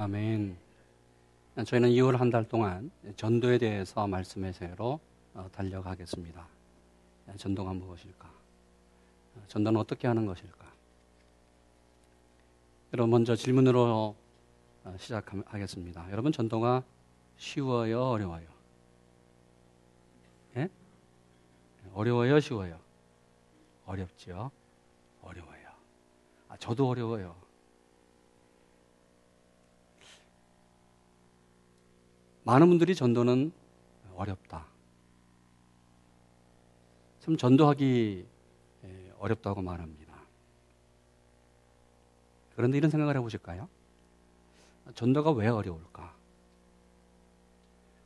아멘. 저희는 2월 한 달 동안 전도에 대해서 말씀의 세로 어, 달려가겠습니다. 전도가 무엇일까? 전도는 어떻게 하는 것일까? 여러분 먼저 질문으로 어, 시작하겠습니다. 여러분 전도가 쉬워요, 어려워요? 예? 어려워요, 쉬워요? 어렵죠. 어려워요. 아, 저도 어려워요. 많은 분들이 전도는 어렵다. 참 전도하기 어렵다고 말합니다. 그런데 이런 생각을 해보실까요? 전도가 왜 어려울까?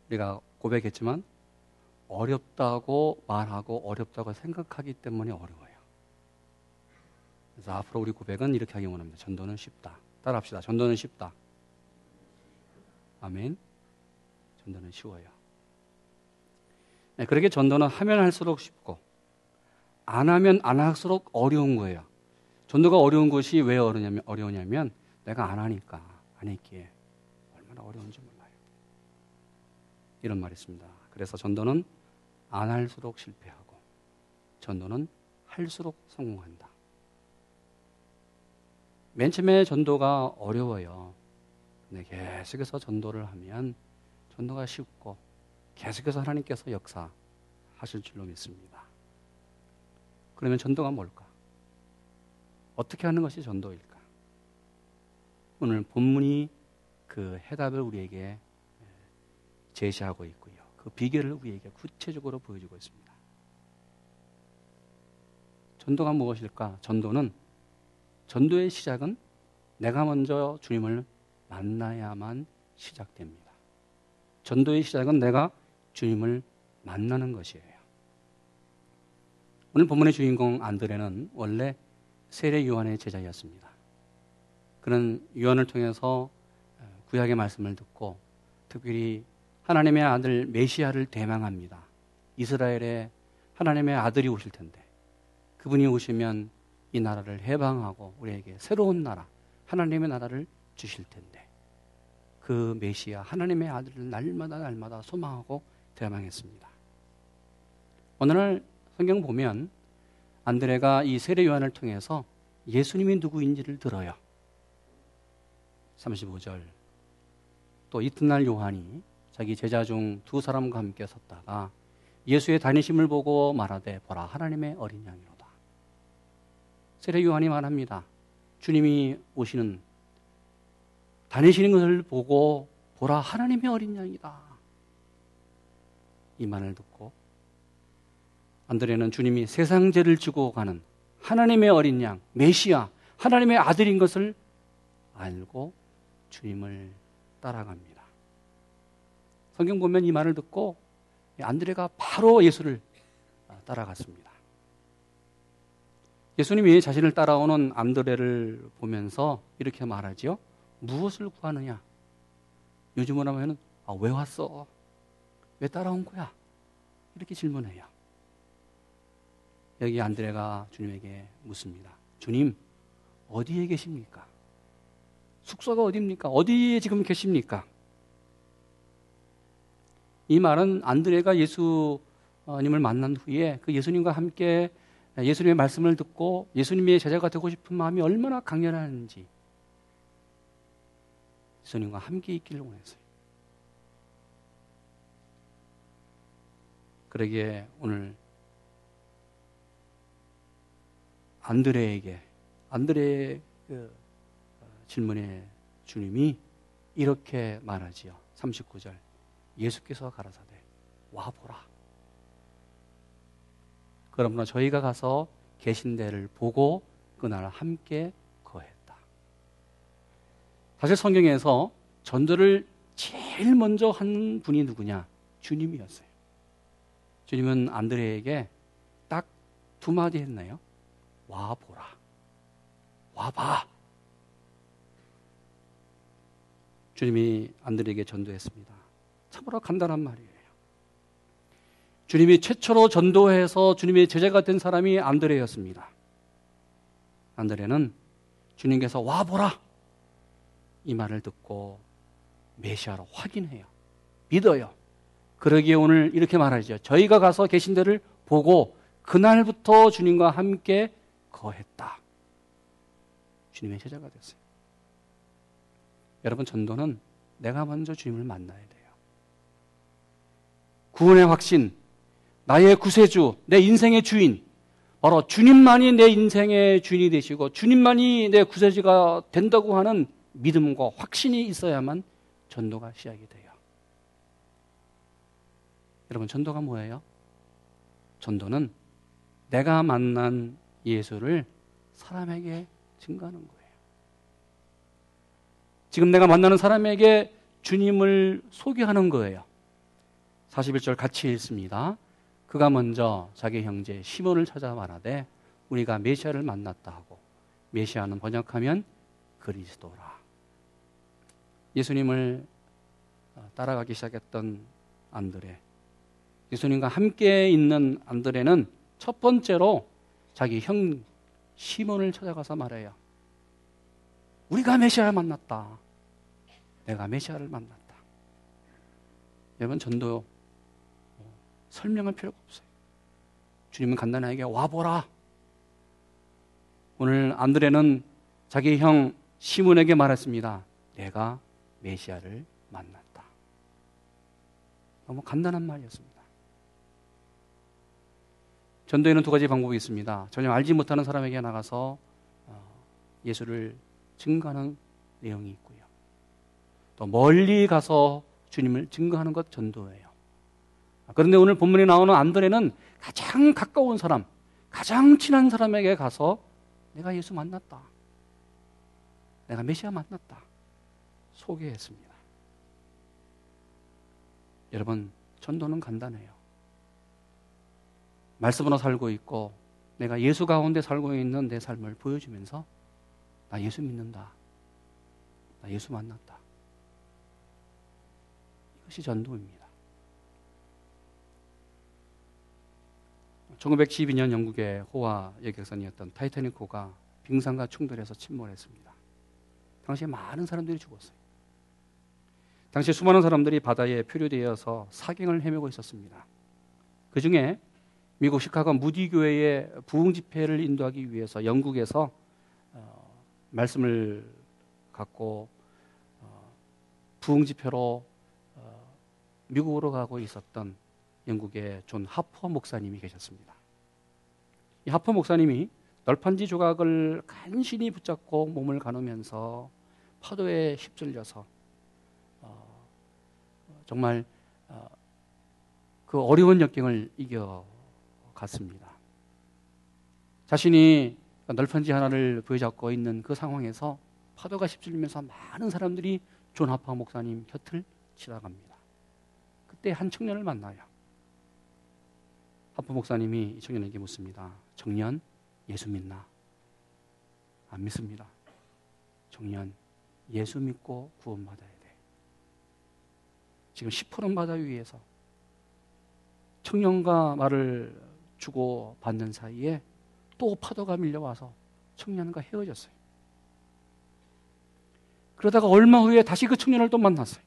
우리가 고백했지만 어렵다고 말하고 어렵다고 생각하기 때문에 어려워요. 그래서 앞으로 우리 고백은 이렇게 하기 원합니다. 전도는 쉽다. 따라합시다. 전도는 쉽다. 아멘. 전도는 쉬워요. 네, 그렇게 전도는 하면 할수록 쉽고 안 하면 안 할수록 어려운 거예요. 전도가 어려운 것이 왜 어려냐면, 어려우냐면 내가 안 하니까 안 했기에 얼마나 어려운지 몰라요. 이런 말이 있습니다. 그래서 전도는 안 할수록 실패하고 전도는 할수록 성공한다. 맨 처음에 전도가 어려워요. 근데 계속해서 전도를 하면 전도가 쉽고 계속해서 하나님께서 역사하실 줄로 믿습니다. 그러면 전도가 뭘까? 어떻게 하는 것이 전도일까? 오늘 본문이 그 해답을 우리에게 제시하고 있고요. 그 비결을 우리에게 구체적으로 보여주고 있습니다. 전도가 무엇일까? 전도는 전도의 시작은 내가 먼저 주님을 만나야만 시작됩니다. 전도의 시작은 내가 주님을 만나는 것이에요. 오늘 본문의 주인공 안드레는 원래 세례 요한의 제자였습니다. 그는 요한을 통해서 구약의 말씀을 듣고 특별히 하나님의 아들 메시아를 대망합니다. 이스라엘에 하나님의 아들이 오실 텐데 그분이 오시면 이 나라를 해방하고 우리에게 새로운 나라, 하나님의 나라를 주실 텐데 그 메시아 하나님의 아들을 날마다 날마다 소망하고 대망했습니다. 어느 날 성경 보면 안드레가 이 세례 요한을 통해서 예수님이 누구인지를 들어요. 35절. 또 이튿날 요한이 자기 제자 중 두 사람과 함께 섰다가 예수의 다니심을 보고 말하되 보라 하나님의 어린 양이로다. 세례 요한이 말합니다. 주님이 오시는 다니시는 것을 보고 보라 하나님의 어린 양이다. 이 말을 듣고 안드레는 주님이 세상 죄를 지고 가는 하나님의 어린 양, 메시아, 하나님의 아들인 것을 알고 주님을 따라갑니다. 성경 보면 이 말을 듣고 안드레가 바로 예수를 따라갔습니다. 예수님이 자신을 따라오는 안드레를 보면서 이렇게 말하지요. 무엇을 구하느냐? 요즘으로 하면은 아, 왜 왔어? 왜 따라온 거야? 이렇게 질문해요. 여기 안드레가 주님에게 묻습니다. 주님, 어디에 계십니까? 숙소가 어디입니까? 어디에 지금 계십니까? 이 말은 안드레가 예수님을 만난 후에 그 예수님과 함께 예수님의 말씀을 듣고 예수님의 제자가 되고 싶은 마음이 얼마나 강렬한지 예수님과 함께 있기를 원했어요. 그러기에 오늘 안드레에게 안드레의 그 어, 질문에 주님이 이렇게 말하지요. 39절. 예수께서 가라사대 와 보라. 그러므로 저희가 가서 계신 데를 보고 그날 함께 사실 성경에서 전도를 제일 먼저 한 분이 누구냐? 주님이었어요. 주님은 안드레에게 딱 두 마디 했나요? 와 보라. 와 봐. 주님이 안드레에게 전도했습니다. 참으로 간단한 말이에요. 주님이 최초로 전도해서 주님의 제자가 된 사람이 안드레였습니다. 안드레는 주님께서 와 보라. 이 말을 듣고 메시아로 확인해요. 믿어요. 그러기에 오늘 이렇게 말하죠. 저희가 가서 계신 데를 보고 그날부터 주님과 함께 거했다. 주님의 제자가 됐어요. 여러분, 전도는 내가 먼저 주님을 만나야 돼요. 구원의 확신, 나의 구세주, 내 인생의 주인, 바로 주님만이 내 인생의 주인이 되시고 주님만이 내 구세주가 된다고 하는 믿음과 확신이 있어야만 전도가 시작이 돼요. 여러분, 전도가 뭐예요? 전도는 내가 만난 예수를 사람에게 증거하는 거예요. 지금 내가 만나는 사람에게 주님을 소개하는 거예요. 41절 같이 읽습니다. 그가 먼저 자기 형제 시몬을 찾아 말하되 우리가 메시아를 만났다 하고 메시아는 번역하면 그리스도라. 예수님을 따라가기 시작했던 안드레. 예수님과 함께 있는 안드레는 첫 번째로 자기 형 시몬을 찾아가서 말해요. 우리가 메시아를 만났다. 내가 메시아를 만났다. 여러분 전도 설명할 필요가 없어요. 주님은 간단하게 와보라. 오늘 안드레는 자기 형 시몬에게 말했습니다. 내가 메시아를 만났다. 너무 간단한 말이었습니다. 전도에는 두 가지 방법이 있습니다. 전혀 알지 못하는 사람에게 나가서 어, 예수를 증거하는 내용이 있고요. 또 멀리 가서 주님을 증거하는 것 전도예요. 그런데 오늘 본문에 나오는 안드레는 가장 가까운 사람, 가장 친한 사람에게 가서 내가 예수 만났다. 내가 메시아 만났다. 소개했습니다. 여러분, 전도는 간단해요. 말씀으로 살고 있고 내가 예수 가운데 살고 있는 내 삶을 보여주면서 나 예수 믿는다. 나 예수 만났다. 이것이 전도입니다. 1912년 영국의 호화 여객선이었던 타이타닉호가 빙산과 충돌해서 침몰했습니다. 당시에 많은 사람들이 죽었어요. 당시 수많은 사람들이 바다에 표류되어서 사경을 헤매고 있었습니다. 그 중에 미국 시카고 무디 교회의 부흥 집회를 인도하기 위해서 영국에서 어, 말씀을 갖고 어, 부흥 집회로 어, 미국으로 가고 있었던 영국의 존 하퍼 목사님이 계셨습니다. 이 하퍼 목사님이 널판지 조각을 간신히 붙잡고 몸을 가누면서 파도에 휩쓸려서 어, 정말 어, 그 어려운 역경을 이겨 갔습니다. 자신이 널판지 하나를 부여잡고 있는 그 상황에서 파도가 휩쓸리면서 많은 사람들이 존 하퍼 목사님 곁을 지나갑니다. 그때 한 청년을 만나요. 하퍼 목사님이 이 청년에게 묻습니다. 청년, 예수 믿나? 안 믿습니다. 청년, 예수 믿고 구원받아야 돼. 지금 10푸른 바다 위에서 청년과 말을 주고 받는 사이에 또 파도가 밀려와서 청년과 헤어졌어요. 그러다가 얼마 후에 다시 그 청년을 또 만났어요.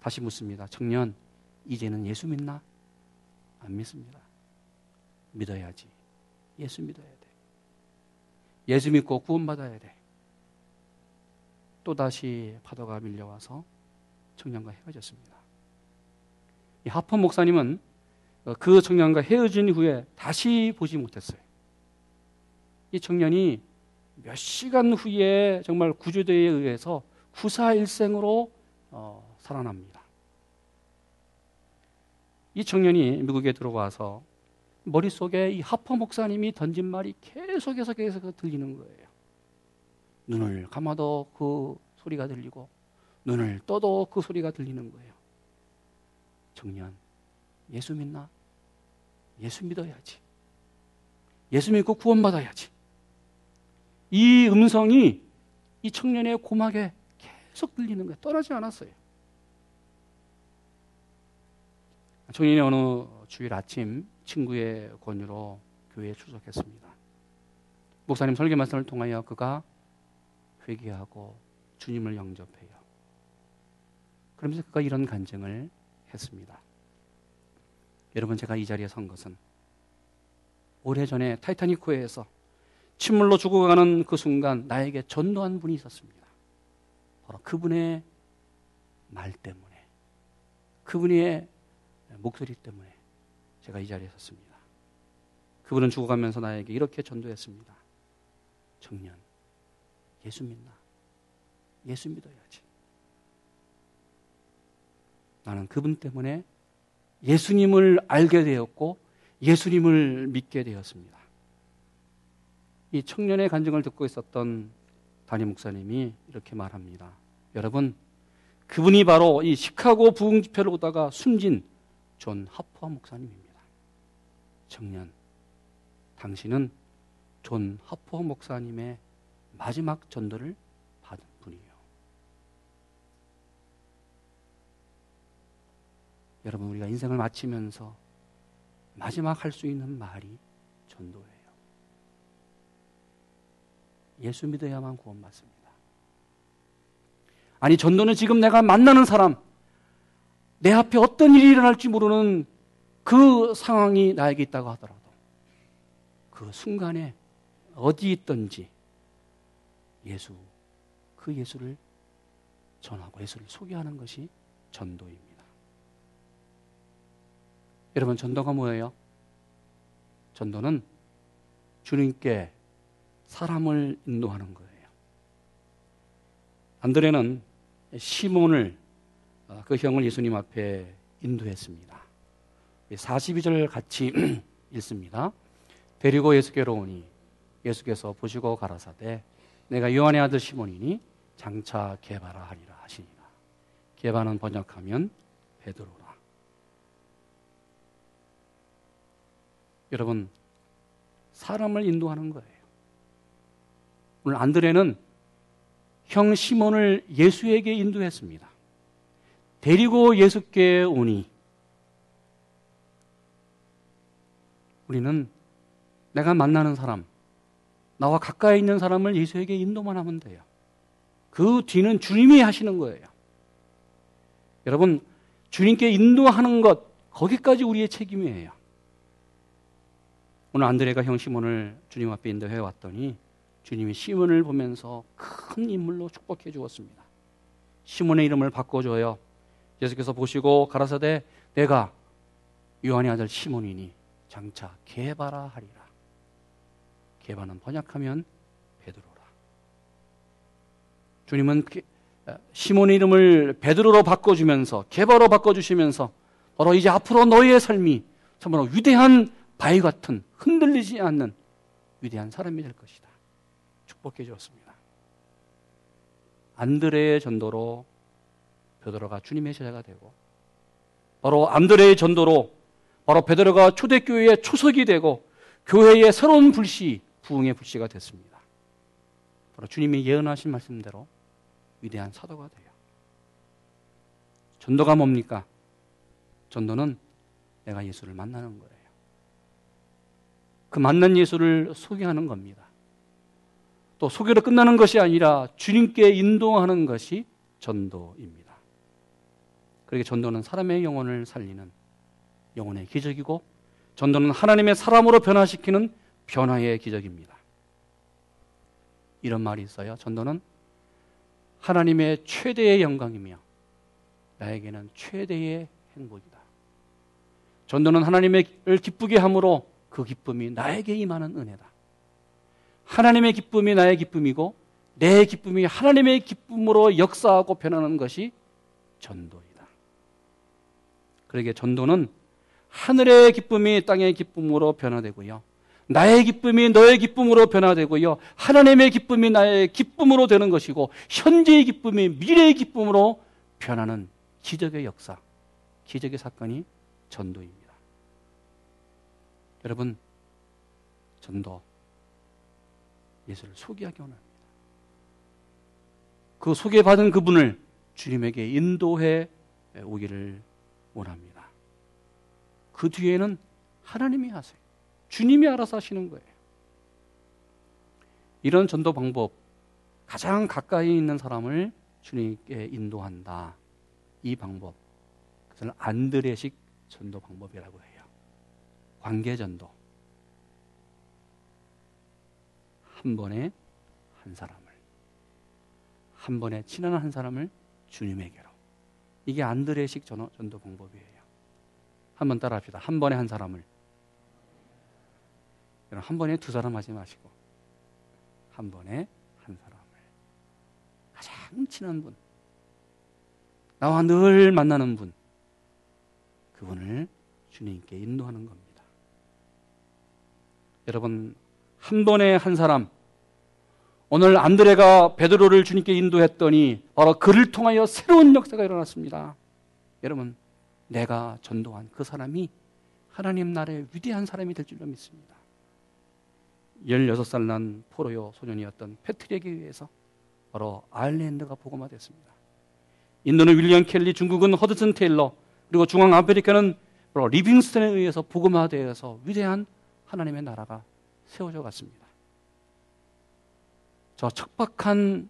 다시 묻습니다. 청년, 이제는 예수 믿나? 안 믿습니다. 믿어야지. 예수 믿어야 돼. 예수 믿고 구원받아야 돼. 또다시 파도가 밀려와서 청년과 헤어졌습니다. 이 하퍼 목사님은 그 청년과 헤어진 후에 다시 보지 못했어요. 이 청년이 몇 시간 후에 정말 구조대에 의해서 구사일생으로 어, 살아납니다. 이 청년이 미국에 들어와서 머릿속에 이 하퍼 목사님이 던진 말이 계속해서 계속 들리는 거예요. 눈을 감아도 그 소리가 들리고 눈을 떠도 그 소리가 들리는 거예요. 청년, 예수 믿나? 예수 믿어야지. 예수 믿고 구원받아야지. 이 음성이 이 청년의 고막에 계속 들리는 거예요. 떠나지 않았어요. 청년이 어느 주일 아침 친구의 권유로 교회에 출석했습니다. 목사님 설교 말씀을 통하여 그가 회개하고 주님을 영접해요. 그러면서 그가 이런 간증을 했습니다. 여러분 제가 이 자리에 선 것은 오래전에 타이타닉 호에서 침몰로 죽어가는 그 순간 나에게 전도한 분이 있었습니다. 바로 그분의 말 때문에, 그분의 목소리 때문에 제가 이 자리에 섰습니다. 그분은 죽어가면서 나에게 이렇게 전도했습니다. 청년, 예수 믿나? 예수 믿어야지. 나는 그분 때문에 예수님을 알게 되었고 예수님을 믿게 되었습니다. 이 청년의 간증을 듣고 있었던 담임 목사님이 이렇게 말합니다. 여러분, 그분이 바로 이 시카고 부흥 집회를 오다가 숨진 존 하퍼 목사님입니다. 청년, 당신은 존 하퍼 목사님의 마지막 전도를 받은 분이에요. 여러분, 우리가 인생을 마치면서 마지막 할 수 있는 말이 전도예요. 예수 믿어야만 구원받습니다. 아니, 전도는 지금 내가 만나는 사람, 내 앞에 어떤 일이 일어날지 모르는 그 상황이 나에게 있다고 하더라도 그 순간에 어디 있든지 예수, 그 예수를 전하고 예수를 소개하는 것이 전도입니다. 여러분, 전도가 뭐예요? 전도는 주님께 사람을 인도하는 거예요. 안드레는 시몬을 어, 그 형을 예수님 앞에 인도했습니다. 42절 같이 읽습니다. 데리고 예수께로 오니 예수께서 보시고 가라사대 내가 요한의 아들 시몬이니 장차 개바라 하리라 하시니라. 개바는 번역하면 베드로라. 여러분, 사람을 인도하는 거예요. 오늘 안드레는 형 시몬을 예수에게 인도했습니다. 데리고 예수께 오니 우리는 내가 만나는 사람, 나와 가까이 있는 사람을 예수에게 인도만 하면 돼요. 그 뒤는 주님이 하시는 거예요. 여러분, 주님께 인도하는 것, 거기까지 우리의 책임이에요. 오늘 안드레가 형 시몬을 주님 앞에 인도해 왔더니 주님이 시몬을 보면서 큰 인물로 축복해 주었습니다. 시몬의 이름을 바꿔줘요. 예수께서 보시고 가라사대 내가 요한의 아들 시몬이니 장차 개바라 하리라. 개바는 번역하면 베드로라. 주님은 시몬의 이름을 베드로로 바꿔주면서 개바로 바꿔주시면서 바로 이제 앞으로 너희의 삶이 정말 위대한 바위 같은 흔들리지 않는 위대한 사람이 될 것이다. 축복해 주었습니다. 안드레의 전도로 베드로가 주님의 제자가 되고 바로 안드레의 전도로 바로 베드로가 초대교회의 초석이 되고 교회의 새로운 불씨, 부흥의 불씨가 됐습니다. 바로 주님이 예언하신 말씀대로 위대한 사도가 돼요. 전도가 뭡니까? 전도는 내가 예수를 만나는 거예요. 그 만난 예수를 소개하는 겁니다. 또 소개로 끝나는 것이 아니라 주님께 인도하는 것이 전도입니다. 그렇게 전도는 사람의 영혼을 살리는 영혼의 기적이고 전도는 하나님의 사람으로 변화시키는 변화의 기적입니다. 이런 말이 있어요. 전도는 하나님의 최대의 영광이며 나에게는 최대의 행복이다. 전도는 하나님을 기쁘게 함으로 그 기쁨이 나에게 임하는 은혜다. 하나님의 기쁨이 나의 기쁨이고 내 기쁨이 하나님의 기쁨으로 역사하고 변하는 것이 전도이다. 그러게 전도는 하늘의 기쁨이 땅의 기쁨으로 변화되고요. 나의 기쁨이 너의 기쁨으로 변화되고요. 하나님의 기쁨이 나의 기쁨으로 되는 것이고 현재의 기쁨이 미래의 기쁨으로 변하는 기적의 역사, 기적의 사건이 전도입니다. 여러분, 전도 예수를 소개하기 원합니다. 그 소개받은 그분을 주님에게 인도해 오기를 원합니다. 그 뒤에는 하나님이 하세요. 주님이 알아서 하시는 거예요. 이런 전도 방법 가장 가까이 있는 사람을 주님께 인도한다. 이 방법. 그것을 안드레식 전도 방법이라고 해요. 관계 전도. 한 번에 한 사람을. 한 번에 친한 한 사람을 주님에게로. 이게 안드레식 전도, 전도 방법이에요. 한번 따라 합시다. 한 번에 한 사람을. 한 번에 두 사람 하지 마시고, 한 번에 한 사람을. 가장 친한 분. 나와 늘 만나는 분. 그분을 주님께 인도하는 겁니다. 여러분, 한 번에 한 사람, 오늘 안드레가 베드로를 주님께 인도했더니 바로 그를 통하여 새로운 역사가 일어났습니다. 여러분, 내가 전도한 그 사람이 하나님 나라의 위대한 사람이 될 줄로 믿습니다. 16살 난 포로요 소년이었던 패트릭에 의해서 바로 아일랜드가 복음화됐습니다. 인도는 윌리엄 켈리, 중국은 허드슨 테일러, 그리고 중앙 아메리카는 바로 리빙스턴에 의해서 복음화되어서 위대한 하나님의 나라가 세워져 갔습니다. 저 척박한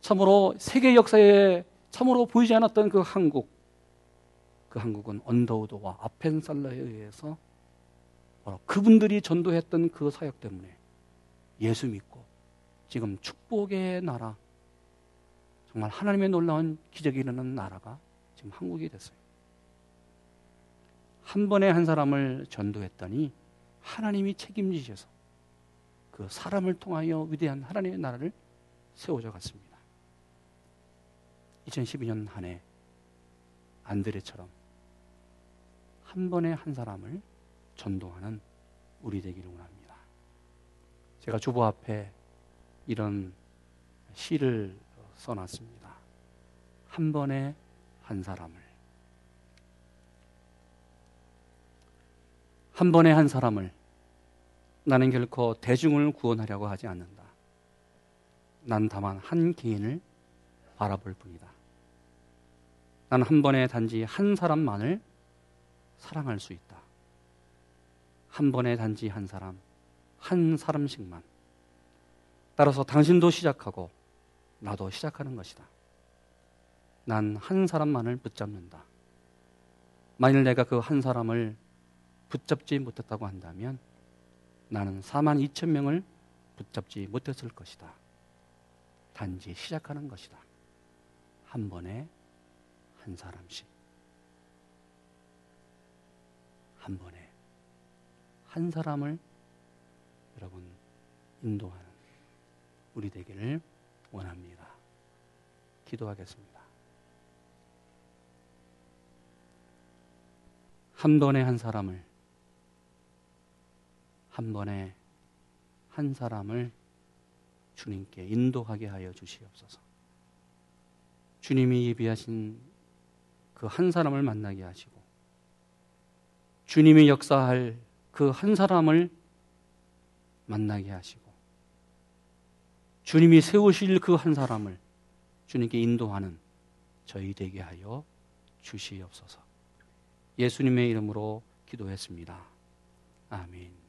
참으로 세계 역사에 참으로 보이지 않았던 그 한국, 그 한국은 언더우드와 아펜살러에 의해서 그분들이 전도했던 그 사역 때문에 예수 믿고 지금 축복의 나라, 정말 하나님의 놀라운 기적이 일어나는 나라가 지금 한국이 됐어요. 한 번에 한 사람을 전도했더니 하나님이 책임지셔서 그 사람을 통하여 위대한 하나님의 나라를 세워져 갔습니다. 2012년 한 해 안드레처럼 한 번에 한 사람을 전도하는 우리 되기를 원합니다. 제가 주보 앞에 이런 시를 써놨습니다. 한 번에 한 사람을 한 번에 한 사람을 나는 결코 대중을 구원하려고 하지 않는다. 난 다만 한 개인을 바라볼 뿐이다. 난 한 번에 단지 한 사람만을 사랑할 수 있다. 한 번에 단지 한 사람, 한 사람씩만. 따라서 당신도 시작하고 나도 시작하는 것이다. 난 한 사람만을 붙잡는다. 만일 내가 그 한 사람을 붙잡지 못했다고 한다면 나는 4만 2천 명을 붙잡지 못했을 것이다. 단지 시작하는 것이다. 한 번에 한 사람씩. 한 번에 한 사람을 여러분 인도하는 우리 되기를 원합니다. 기도하겠습니다. 한 번에 한 사람을 한 번에 한 사람을 주님께 인도하게 하여 주시옵소서. 주님이 예비하신 그 한 사람을 만나게 하시고 주님이 역사할 그 한 사람을 만나게 하시고 주님이 세우실 그 한 사람을 주님께 인도하는 저희 되게 하여 주시옵소서. 예수님의 이름으로 기도했습니다. 아멘.